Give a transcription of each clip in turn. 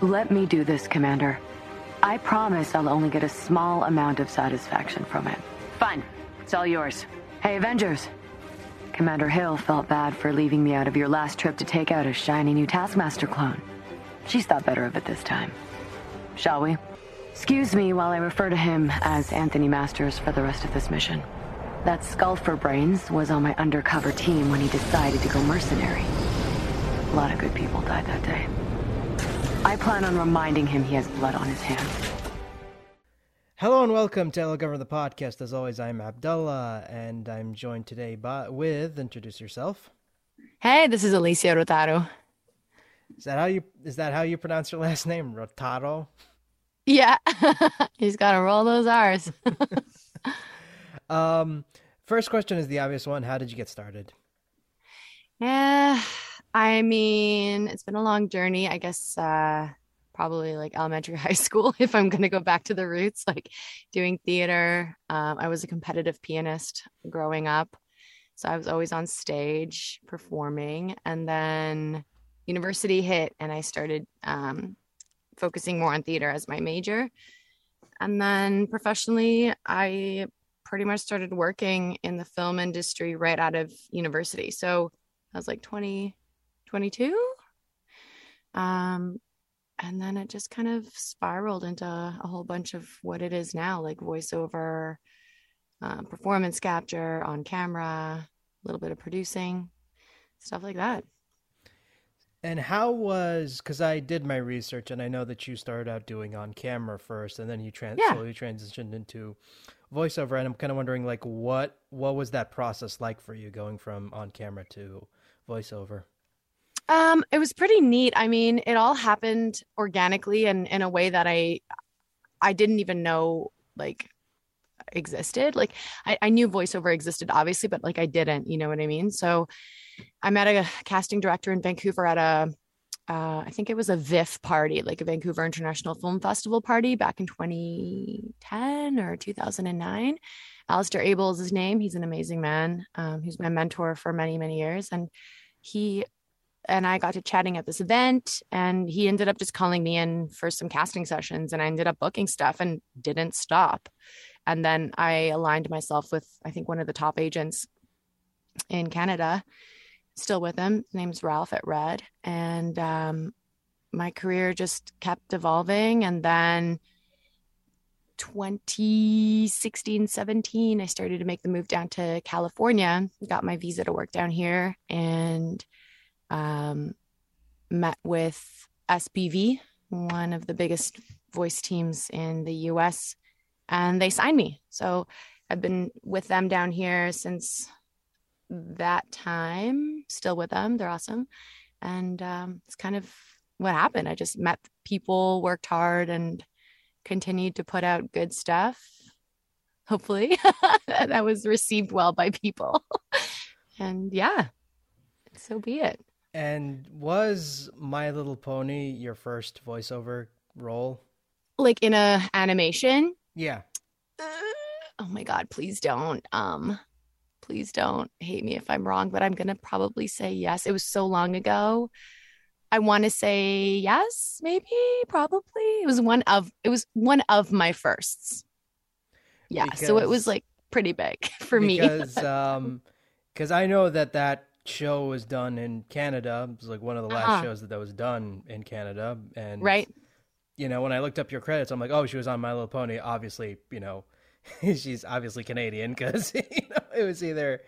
Let me do this, Commander. I promise I'll only get a small amount of satisfaction from it. Fine. It's all yours. Hey, Avengers. Commander Hill felt bad for leaving me out of your last trip to take out a shiny new Taskmaster clone. She's thought better of it this time. Shall we? Excuse me while I refer to him as Anthony Masters for the rest of this mission. That skull for brains was on my undercover team when he decided to go mercenary. A lot of good people died that day. I plan on reminding him he has blood on his hands. Hello and welcome to Hello Governor the podcast. As always, I'm Abdullah, and I'm joined today by with introduce yourself. Hey, this is Elysia Rotaru. Is that how you is that how you pronounce your last name, Rotaru? Yeah, he's got to roll those R's. um, first question is the obvious one. How did you get started? Yeah, I mean, it's been a long journey. I guess uh, probably like elementary, high school, if I'm going to go back to the roots, like doing theater. Um, I was a competitive pianist growing up. So I was always on stage performing. And then university hit, and I started um, focusing more on theater as my major. And then professionally, I pretty much started working in the film industry right out of university. So I was like 20, 22. Um, and then it just kind of spiraled into a whole bunch of what it is now like voiceover uh, performance capture on camera a little bit of producing stuff like that and how was because i did my research and i know that you started out doing on camera first and then you trans- yeah. slowly transitioned into voiceover and i'm kind of wondering like what what was that process like for you going from on camera to voiceover um, it was pretty neat. I mean, it all happened organically and in a way that I I didn't even know like existed. Like I, I knew voiceover existed, obviously, but like I didn't, you know what I mean? So I met a casting director in Vancouver at a uh, I think it was a VIFF party, like a Vancouver International Film Festival party back in 2010 or 2009. Alistair Abell is his name. He's an amazing man. Um, he's my mentor for many, many years. And he and I got to chatting at this event and he ended up just calling me in for some casting sessions and I ended up booking stuff and didn't stop. And then I aligned myself with I think one of the top agents in Canada, still with him. His name's Ralph at Red. And um, my career just kept evolving and then 2016 17 i started to make the move down to california got my visa to work down here and um, met with SBV, one of the biggest voice teams in the US, and they signed me. So I've been with them down here since that time, still with them. They're awesome. And um, it's kind of what happened. I just met people, worked hard, and continued to put out good stuff. Hopefully, that was received well by people. and yeah, so be it. And was My Little Pony your first voiceover role? Like in a animation? Yeah. Uh, oh my god, please don't. Um please don't hate me if I'm wrong, but I'm going to probably say yes. It was so long ago. I want to say yes, maybe, probably. It was one of it was one of my firsts. Yeah, because, so it was like pretty big for because, me. Because um cuz I know that that show was done in Canada. It was like one of the last uh-huh. shows that, that was done in Canada. And right, you know, when I looked up your credits, I'm like, oh, she was on My Little Pony. Obviously, you know, she's obviously Canadian because you know it was either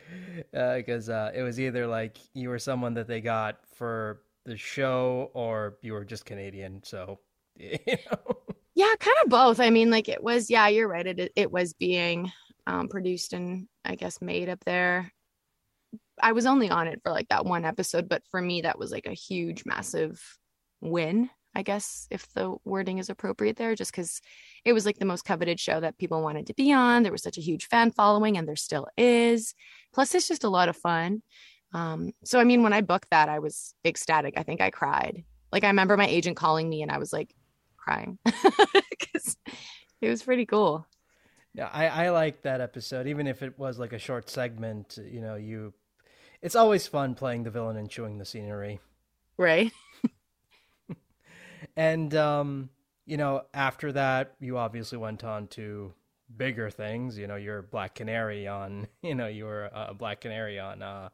because uh, uh, it was either like you were someone that they got for the show or you were just Canadian. So you know. Yeah, kind of both. I mean, like it was. Yeah, you're right. It it was being um, produced and I guess made up there. I was only on it for like that one episode, but for me, that was like a huge, massive win, I guess, if the wording is appropriate there, just because it was like the most coveted show that people wanted to be on. There was such a huge fan following, and there still is. Plus, it's just a lot of fun. Um, so, I mean, when I booked that, I was ecstatic. I think I cried. Like, I remember my agent calling me, and I was like crying because it was pretty cool. Yeah, I, I like that episode, even if it was like a short segment. You know, you it's always fun playing the villain and chewing the scenery. Right. And um, you know, after that, you obviously went on to bigger things. You know, you're Black Canary on. You know, you were a Black Canary on uh,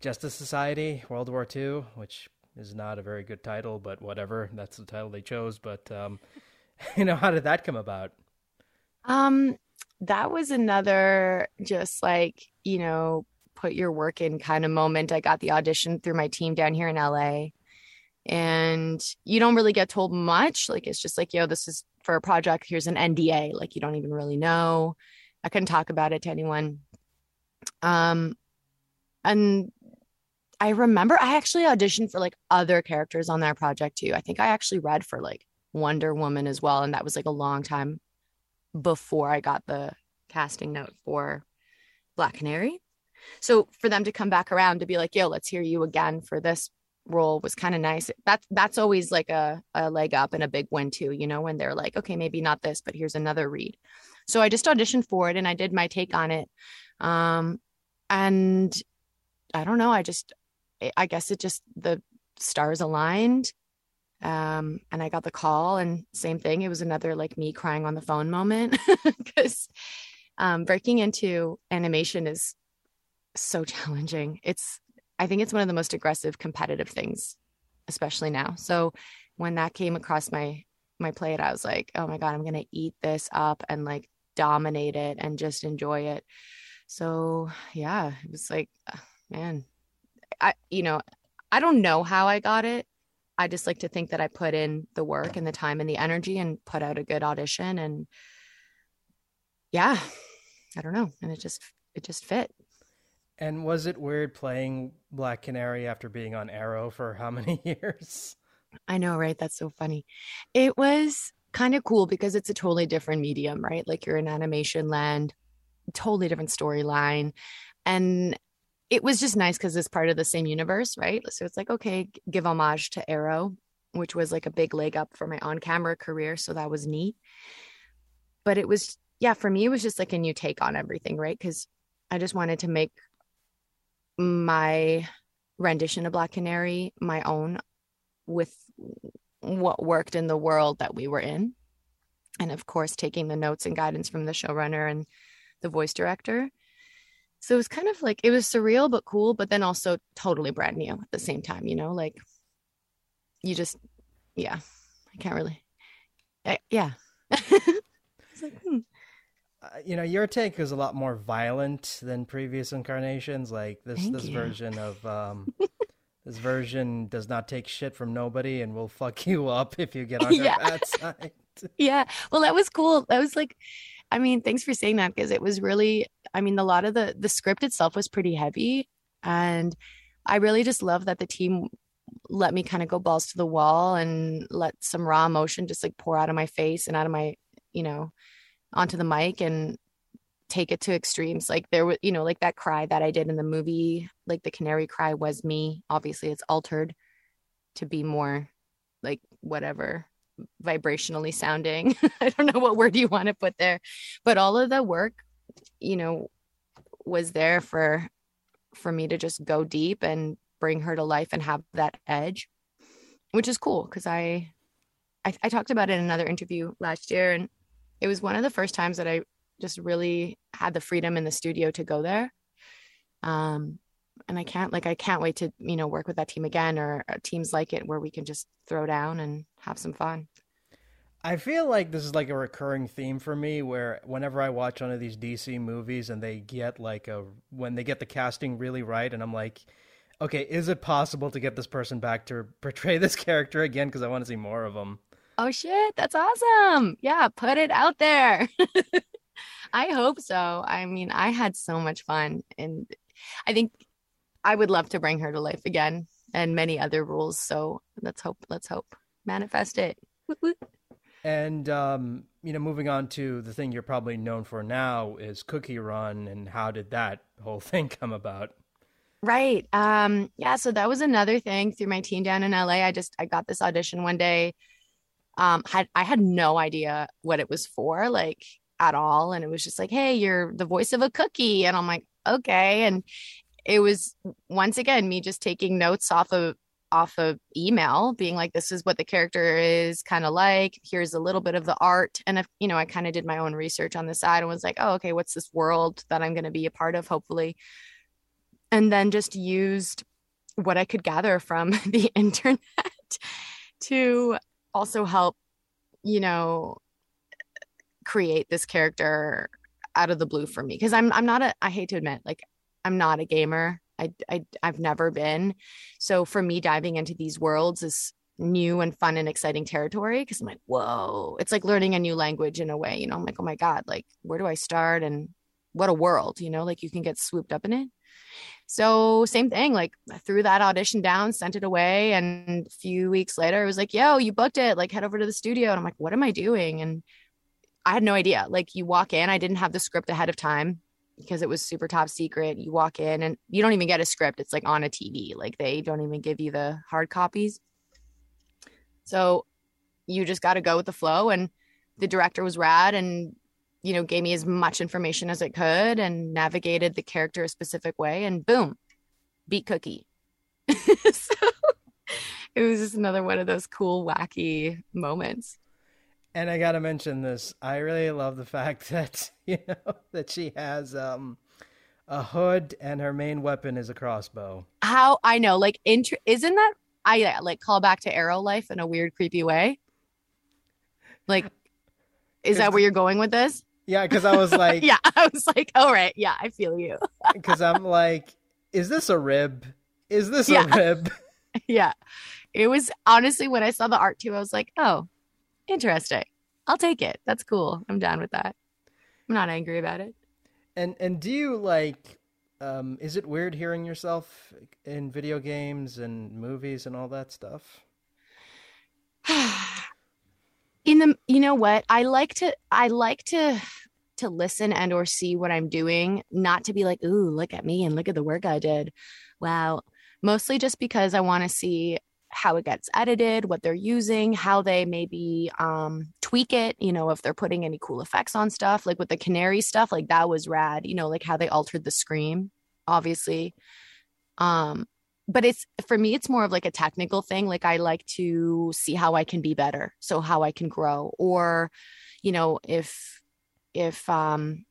Justice Society, World War II, which is not a very good title, but whatever. That's the title they chose. But um, you know, how did that come about? Um, that was another just like you know put your work in kind of moment. I got the audition through my team down here in LA. And you don't really get told much. Like it's just like, yo, this is for a project. Here's an NDA. Like you don't even really know. I couldn't talk about it to anyone. Um, and I remember I actually auditioned for like other characters on that project too. I think I actually read for like Wonder Woman as well. And that was like a long time before I got the casting note for Black Canary. So for them to come back around to be like, yo, let's hear you again for this role was kind of nice. That's that's always like a, a leg up and a big win too, you know, when they're like, okay, maybe not this, but here's another read. So I just auditioned for it and I did my take on it. Um and I don't know, I just I guess it just the stars aligned. Um and I got the call and same thing. It was another like me crying on the phone moment because um breaking into animation is so challenging. It's I think it's one of the most aggressive competitive things, especially now. So when that came across my my plate, I was like, oh my God, I'm gonna eat this up and like dominate it and just enjoy it. So yeah, it was like, man, I you know, I don't know how I got it. I just like to think that I put in the work and the time and the energy and put out a good audition and yeah, I don't know. And it just it just fit. And was it weird playing Black Canary after being on Arrow for how many years? I know, right? That's so funny. It was kind of cool because it's a totally different medium, right? Like you're in animation land, totally different storyline. And it was just nice because it's part of the same universe, right? So it's like, okay, give homage to Arrow, which was like a big leg up for my on camera career. So that was neat. But it was, yeah, for me, it was just like a new take on everything, right? Because I just wanted to make my rendition of Black Canary my own with what worked in the world that we were in. And of course, taking the notes and guidance from the showrunner and the voice director. So it was kind of like it was surreal but cool, but then also totally brand new at the same time, you know, like you just, yeah, I can't really, I, yeah. like, hmm you know, your take is a lot more violent than previous incarnations. Like this, Thank this you. version of um, this version does not take shit from nobody and will fuck you up if you get on Yeah. bad side. yeah well that was cool that was like i mean thanks for saying that because it was really i mean a lot of the the script itself was pretty heavy and i really just love that the team let me kind of go balls to the wall and let some raw emotion just like pour out of my face and out of my you know onto the mic and take it to extremes. Like there was you know like that cry that i did in the movie like the canary cry was me. Obviously it's altered to be more like whatever vibrationally sounding. I don't know what word you want to put there, but all of the work, you know, was there for for me to just go deep and bring her to life and have that edge, which is cool because I, I I talked about it in another interview last year, and it was one of the first times that I just really had the freedom in the studio to go there. Um, and I can't like I can't wait to you know work with that team again or uh, teams like it where we can just throw down and have some fun. I feel like this is like a recurring theme for me where whenever I watch one of these DC movies and they get like a when they get the casting really right and I'm like okay, is it possible to get this person back to portray this character again because I want to see more of them. Oh shit, that's awesome. Yeah, put it out there. I hope so. I mean, I had so much fun and I think I would love to bring her to life again and many other rules. So let's hope, let's hope. Manifest it. Woot woot. And um, you know, moving on to the thing you're probably known for now is Cookie Run, and how did that whole thing come about? Right. Um, yeah, so that was another thing through my team down in LA. I just I got this audition one day. Um, had I had no idea what it was for, like at all. And it was just like, hey, you're the voice of a cookie. And I'm like, okay. And it was once again me just taking notes off of off of email being like this is what the character is kind of like here's a little bit of the art and if you know i kind of did my own research on the side and was like oh okay what's this world that i'm going to be a part of hopefully and then just used what i could gather from the internet to also help you know create this character out of the blue for me because i'm i'm not a i hate to admit like i'm not a gamer I, I I've never been. So for me, diving into these worlds is new and fun and exciting territory because I'm like, whoa, it's like learning a new language in a way. You know, I'm like, oh my god, like where do I start and what a world. You know, like you can get swooped up in it. So same thing, like I threw that audition down, sent it away, and a few weeks later, it was like, "Yo, you booked it. Like, head over to the studio." And I'm like, "What am I doing?" And I had no idea. Like, you walk in, I didn't have the script ahead of time because it was super top secret. You walk in and you don't even get a script. It's like on a TV. Like they don't even give you the hard copies. So you just got to go with the flow. And the director was rad and, you know, gave me as much information as it could and navigated the character a specific way. And boom, Beet Cookie. so it was just another one of those cool, wacky moments. And I gotta mention this. I really love the fact that you know that she has um a hood and her main weapon is a crossbow. How I know, like, int- isn't that I like call back to Arrow life in a weird, creepy way? Like, is that where you're going with this? Yeah, because I was like, yeah, I was like, all right, yeah, I feel you. Because I'm like, is this a rib? Is this yeah. a rib? yeah, it was honestly when I saw the art too, I was like, oh, interesting. I'll take it. That's cool. I'm down with that. I'm not angry about it. And and do you like um is it weird hearing yourself in video games and movies and all that stuff? in the you know what? I like to I like to to listen and or see what I'm doing, not to be like, "Ooh, look at me and look at the work I did." Wow. Mostly just because I want to see how it gets edited, what they're using, how they maybe um, tweak it, you know, if they're putting any cool effects on stuff, like with the canary stuff, like that was rad, you know, like how they altered the scream, obviously. Um, but it's for me, it's more of like a technical thing. Like I like to see how I can be better, so how I can grow, or, you know, if if um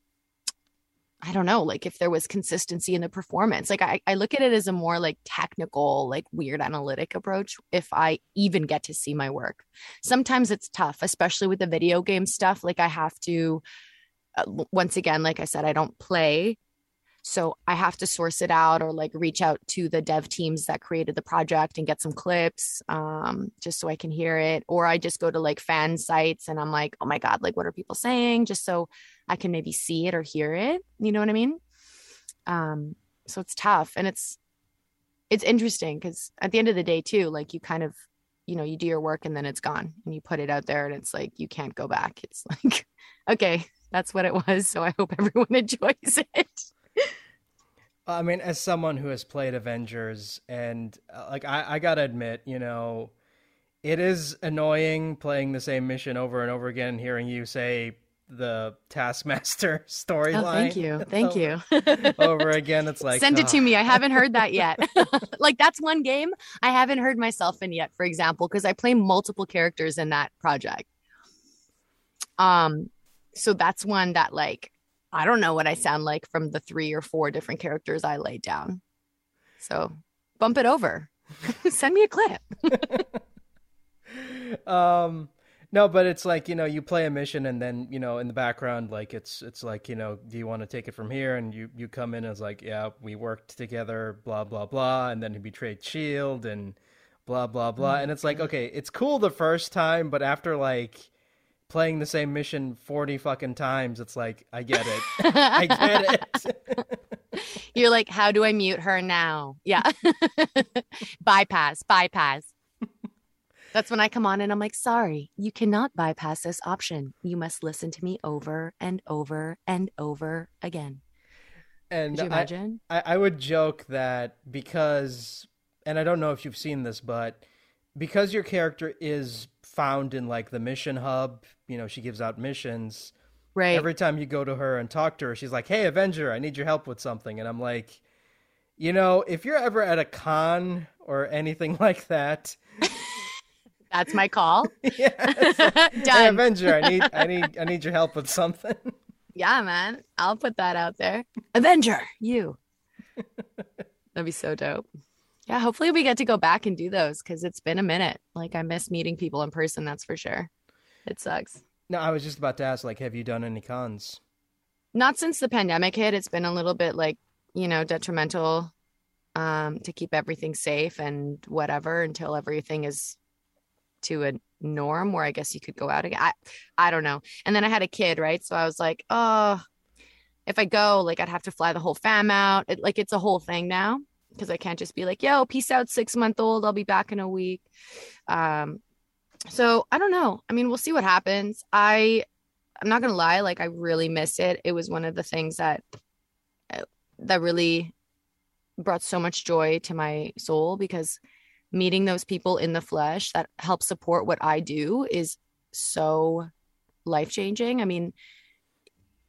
I don't know, like if there was consistency in the performance. Like I, I look at it as a more like technical, like weird analytic approach if I even get to see my work. Sometimes it's tough, especially with the video game stuff. Like I have to, uh, once again, like I said, I don't play. So I have to source it out or like reach out to the dev teams that created the project and get some clips um, just so I can hear it. Or I just go to like fan sites and I'm like, oh my God, like what are people saying? Just so I can maybe see it or hear it. You know what I mean? Um, so it's tough and it's it's interesting because at the end of the day too, like you kind of you know you do your work and then it's gone and you put it out there and it's like you can't go back. It's like okay, that's what it was. So I hope everyone enjoys it. I mean, as someone who has played Avengers, and uh, like I, I gotta admit, you know, it is annoying playing the same mission over and over again, hearing you say the Taskmaster storyline. Oh, thank you, thank over, you. over again, it's like send it oh. to me. I haven't heard that yet. like that's one game I haven't heard myself in yet, for example, because I play multiple characters in that project. Um, so that's one that like I don't know what I sound like from the three or four different characters I laid down. So bump it over. Send me a clip. um no, but it's like, you know, you play a mission and then, you know, in the background like it's it's like, you know, do you want to take it from here and you you come in as like, yeah, we worked together, blah blah blah, and then he betrayed Shield and blah blah blah. And it's like, mm-hmm. okay, it's cool the first time, but after like playing the same mission 40 fucking times it's like i get it. I get it. You're like how do i mute her now? Yeah. Bypass bypass. That's when i come on and i'm like sorry you cannot bypass this option. You must listen to me over and over and over again. And Could you imagine? I, I, I would joke that because and i don't know if you've seen this but because your character is found in like the mission hub you know she gives out missions right every time you go to her and talk to her she's like hey avenger i need your help with something and i'm like You know, if you're ever at a con or anything like that, That's my call. yeah, like, hey, Avenger, I need, I need, I need your help with something. Yeah, man. I'll put that out there. Avenger, you. That'd be so dope. Yeah, hopefully we get to go back and do those because it's been a minute. Like I miss meeting people in person, that's for sure. It sucks. No, I was just about to ask, like, have you done any cons? Not since the pandemic hit. It's been a little bit like, you know, detrimental um to keep everything safe and whatever until everything is to a norm where I guess you could go out again. I, I don't know. And then I had a kid, right? So I was like, oh, if I go, like I'd have to fly the whole fam out. It, like it's a whole thing now because I can't just be like, yo, peace out, six month old. I'll be back in a week. Um, so I don't know. I mean, we'll see what happens. I, I'm not gonna lie, like I really miss it. It was one of the things that uh, that really brought so much joy to my soul because meeting those people in the flesh that help support what I do is so life changing. I mean,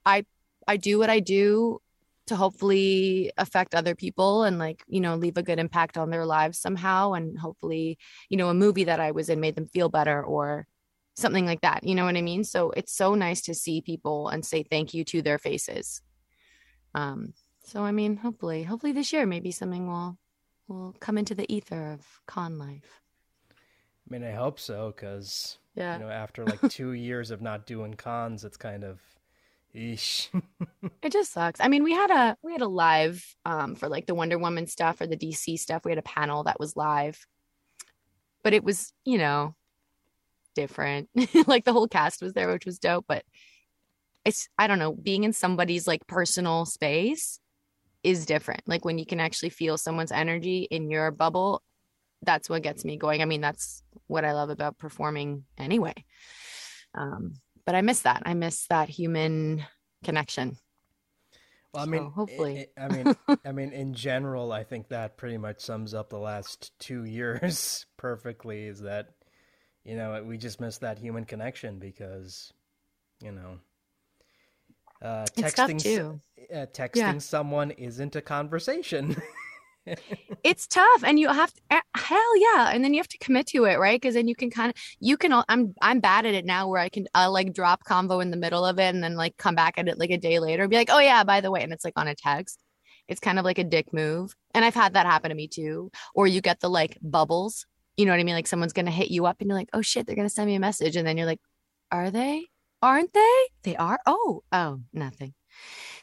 I I do what I do to hopefully affect other people and like, you know, leave a good impact on their lives somehow and hopefully, you know, a movie that I was in made them feel better or something like that. You know what I mean? So it's so nice to see people and say thank you to their faces. Um so I mean, hopefully, hopefully this year maybe something will will come into the ether of con life. I mean, I hope so, because Yeah. you know, after like two years of not doing cons, it's kind of, eesh. It just sucks. I mean, we had a we had a live um for like the Wonder Woman stuff or the DC stuff. We had a panel that was live. But it was, you know, different. like the whole cast was there, which was dope, but it's I don't know, being in somebody's like personal space is different. Like when you can actually feel someone's energy in your bubble, that's what gets me going. I mean, that's what I love about performing anyway. Um but I miss that. I miss that human connection. Well, I mean, i- hopefully. i I mean, I mean, in general, I think that pretty much sums up the last two years perfectly. Is that, you know, we just miss that human connection because, you know, uh, texting, uh, texting someone isn't a conversation. it's tough and you have to eh, hell yeah and then you have to commit to it right? Because then you can kind of you can i'm i'm bad at it now where i can i'll like drop convo in the middle of it and then like come back at it like a day later and be like oh yeah by the way and it's like on a text. It's kind of like a dick move and i've had that happen to me too or you get the like bubbles you know what i mean? Like someone's gonna hit you up and you're like oh shit they're gonna send me a message and then you're like are they? Aren't they? They are? Oh oh nothing.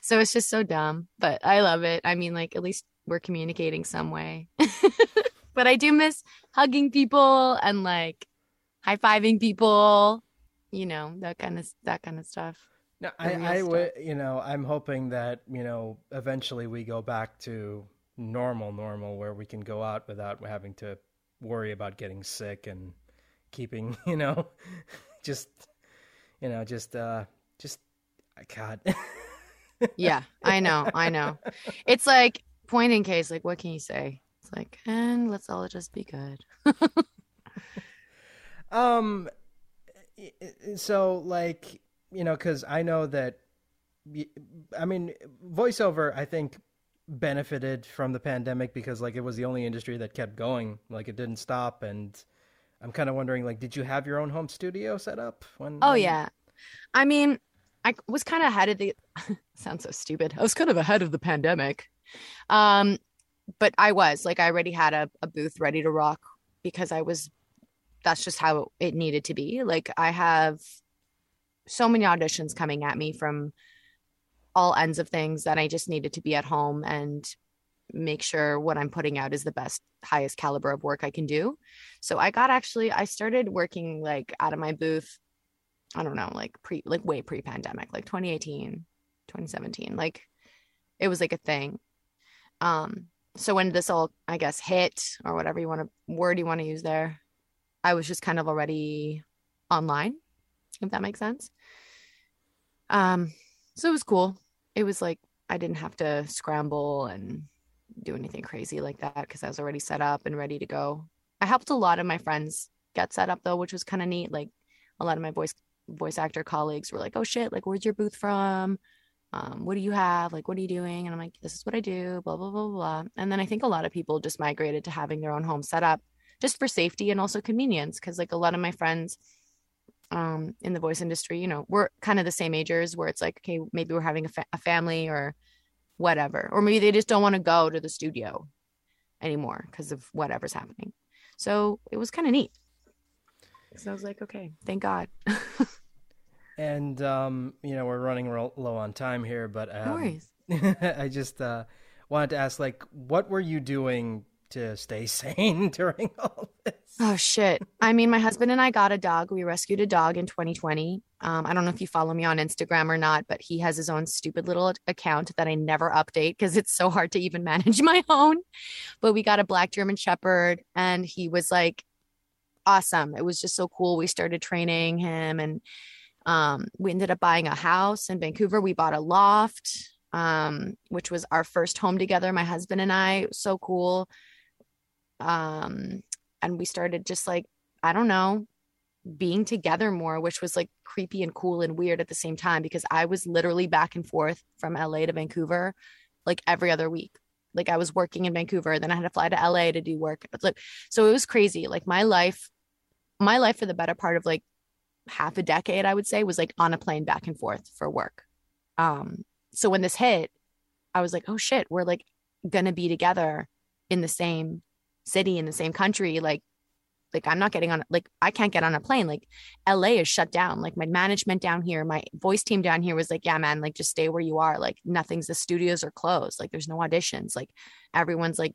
So it's just so dumb but i love it. I mean like at least we're communicating some way. but I do miss hugging people and like high fiving people, you know, that kind of that kind of stuff. No, I, I stuff. would, you know, I'm hoping that, you know, eventually we go back to normal, normal, where we can go out without having to worry about getting sick and keeping, you know, just, you know, just, uh, just, God. Yeah, I know, I know. It's like point in case, like what can you say? It's like, and let's all just be good. Um, so like you know, because I know that, I mean, voiceover I think benefited from the pandemic because like it was the only industry that kept going, like it didn't stop, and I'm kind of wondering, like, did you have your own home studio set up when? Oh when- yeah. I mean, I was kind of ahead of the sounds so stupid. I was kind of ahead of the pandemic. Um, but I was like I already had a, a booth ready to rock because I was that's just how it needed to be. Like I have so many auditions coming at me from all ends of things that I just needed to be at home and make sure what I'm putting out is the best, highest caliber of work I can do. So I got actually I started working like out of my booth I don't know, like pre like way pre-pandemic, like 2018, 2017. Like it was like a thing. Um so when this all I guess hit or whatever you want to word you want to use there, I was just kind of already online, if that makes sense. Um so it was cool. It was like I didn't have to scramble and do anything crazy like that because I was already set up and ready to go. I helped a lot of my friends get set up though, which was kind of neat. Like a lot of my voice voice actor colleagues were like, "Oh shit, like where's your booth from?" Um, what do you have? Like, what are you doing? And I'm like, this is what I do, blah, blah, blah, blah. And then I think a lot of people just migrated to having their own home set up just for safety and also convenience. Cause like a lot of my friends um, in the voice industry, you know, we're kind of the same agers where it's like, okay, maybe we're having a, fa- a family or whatever. Or maybe they just don't want to go to the studio anymore because of whatever's happening. So it was kind of neat. So I was like, okay, thank God. And um, you know, we're running low on time here, but um, no worries. I just uh, wanted to ask, like, what were you doing to stay sane during all this? Oh shit! I mean, my husband and I got a dog. We rescued a dog in 2020. Um, I don't know if you follow me on Instagram or not, but he has his own stupid little account that I never update because it's so hard to even manage my own. But we got a black German Shepherd, and he was like awesome. It was just so cool. We started training him, and um, we ended up buying a house in Vancouver. We bought a loft, um, which was our first home together, my husband and I. So cool. Um, and we started just like, I don't know, being together more, which was like creepy and cool and weird at the same time because I was literally back and forth from LA to Vancouver like every other week. Like I was working in Vancouver, then I had to fly to LA to do work. So it was crazy. Like my life, my life for the better part of like half a decade, I would say, was like on a plane back and forth for work. Um, so when this hit, I was like, oh shit, we're like gonna be together in the same city in the same country. Like, like I'm not getting on like I can't get on a plane. Like LA is shut down. Like my management down here, my voice team down here was like, yeah, man, like just stay where you are. Like nothing's the studios are closed. Like there's no auditions. Like everyone's like,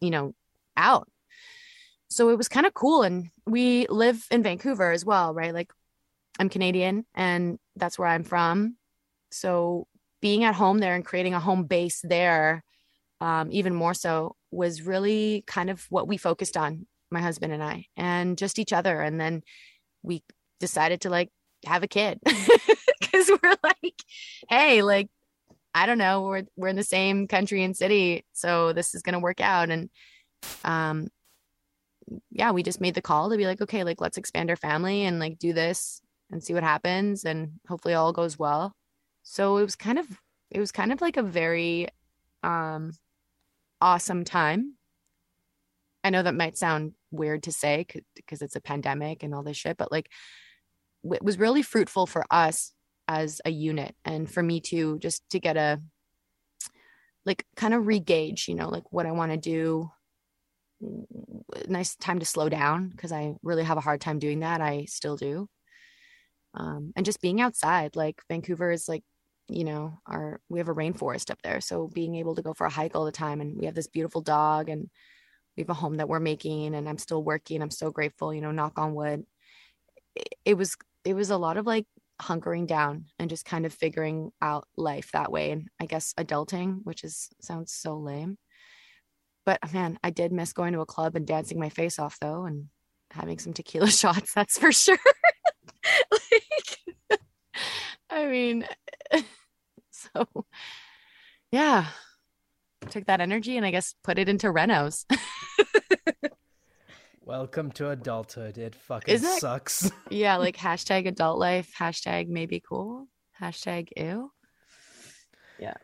you know, out so it was kind of cool and we live in vancouver as well right? Like i'm canadian and that's where i'm from. So being at home there and creating a home base there um, even more so was really kind of what we focused on my husband and i and just each other. And then we decided to like have a kid because we're like hey like i don't know we're we're in the same country and city so this is to work out. And um yeah, we just made the call to be like, okay, like let's expand our family and like do this and see what happens and hopefully all goes well. So it was kind of it was kind of like a very um awesome time. I know that might sound weird to say because it's a pandemic and all this shit, but like it was really fruitful for us as a unit and for me too just to get a like kind of regauge, you know, like what I want to do nice time to slow down because I really have a hard time doing that. I still do. Um, and just being outside, like Vancouver is like, you know, our we have a rainforest up there, so being able to go for a hike all the time, and we have this beautiful dog, and we have a home that we're making, and I'm still working. I'm so grateful, you know, knock on wood. It, it was it was a lot of like hunkering down and just kind of figuring out life that way, and I guess adulting, which is sounds so lame but oh, man, I did miss going to a club and dancing my face off though, and having some tequila shots. That's for sure. like, I mean, so yeah, took that energy and I guess put it into Renos. Welcome to adulthood. It fucking Isn't sucks. yeah, like hashtag adult life, hashtag maybe cool, hashtag ew. Yeah.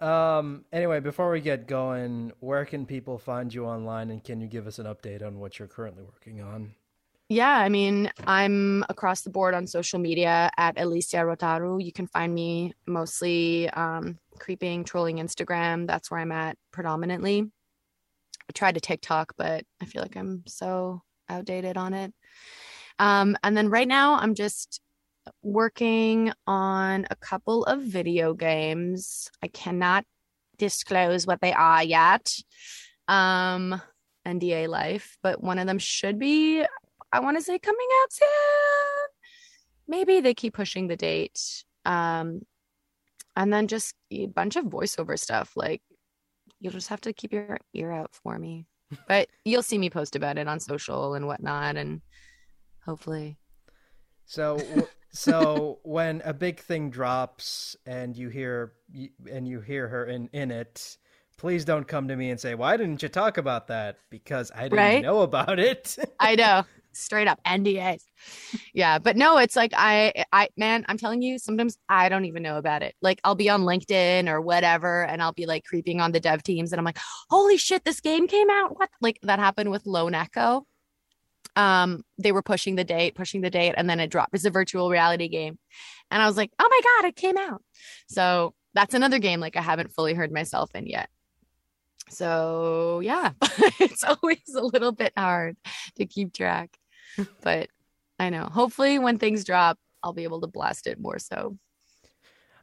Um. Anyway, before we get going, where can people find you online, and can you give us an update on what you're currently working on? Yeah, I mean, I'm across the board on social media at Elysia Rotaru. You can find me mostly um, creeping, trolling Instagram. That's where I'm at predominantly. I tried to TikTok, but I feel like I'm so outdated on it. Um, and then right now, I'm just working on a couple of video games. I cannot disclose what they are yet. Um, NDA life, but one of them should be, I want to say, coming out soon. Maybe they keep pushing the date. Um, and then just a bunch of voiceover stuff. Like, you'll just have to keep your ear out for me. But you'll see me post about it on social and whatnot, and hopefully. So, so when a big thing drops and you hear and you hear her in in it please don't come to me and say why didn't you talk about that because i didn't right? know about it i know straight up NDAs. Yeah, but no, it's like I I man, I'm telling you, sometimes I don't even know about it. Like I'll be on LinkedIn or whatever and I'll be like creeping on the dev teams and I'm like, "Holy shit, this game came out." What? Like that happened with Lone Echo. Um they were pushing the date, pushing the date and then it dropped. It's a virtual reality game. And I was like, "Oh my god, it came out." So, that's another game like I haven't fully heard myself in yet. So, yeah, it's always a little bit hard to keep track but I know. Hopefully, when things drop, I'll be able to blast it more so.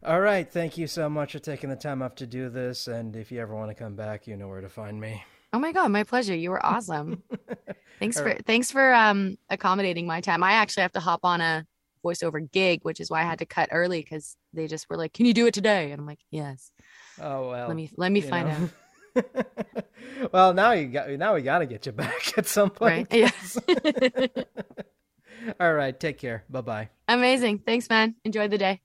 All right. Thank you so much for taking the time off to do this. And if you ever want to come back, you know where to find me. Oh my god, my pleasure. You were awesome. thanks for right. thanks for um accommodating my time. I actually have to hop on a voiceover gig, which is why I had to cut early because they just were like, "Can you do it today?" And I'm like, "Yes." Oh well. Let me let me find know. out. well, now you got now we got to get you back at some point. Right. Yeah. All right. Take care. Bye bye. Amazing. Thanks, man. Enjoy the day.